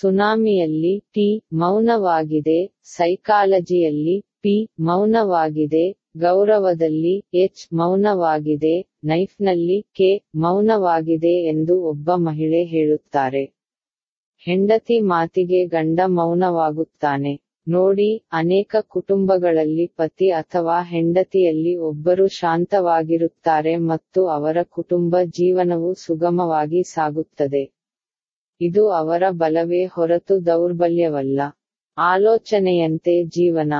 ಸುನಾಮಿಯಲ್ಲಿ T ಮೌನವಾಗಿದೆ, ಸೈಕಾಲಜಿಯಲ್ಲಿ P ಮೌನವಾಗಿದೆ, ಗೌರವದಲ್ಲಿ ಎಚ್ ಮೌನವಾಗಿದೆ, ನೈಫ್ನಲ್ಲಿ ಕೆ ಮೌನವಾಗಿದೆ ಎಂದು ಒಬ್ಬ ಮಹಿಳೆ ಹೇಳುತ್ತಾರೆ. ಹೆಂಡತಿ ಮಾತಿಗೆ ಗಂಡ ಮೌನವಾಗುತ್ತಾನೆ. ನೋಡಿ, ಅನೇಕ ಕುಟುಂಬಗಳಲ್ಲಿ ಪತಿ ಅಥವಾ ಹೆಂಡತಿಯಲ್ಲಿ ಒಬ್ಬರು ಶಾಂತವಾಗಿರುತ್ತಾರೆ ಮತ್ತು ಅವರ ಕುಟುಂಬ ಜೀವನವು ಸುಗಮವಾಗಿ ಸಾಗುತ್ತದೆ. ಇದು ಅವರ ಬಲವೇ ಹೊರತು ದೌರ್ಬಲ್ಯವಲ್ಲ. ಆಲೋಚನೆಯಂತೆ ಜೀವನ.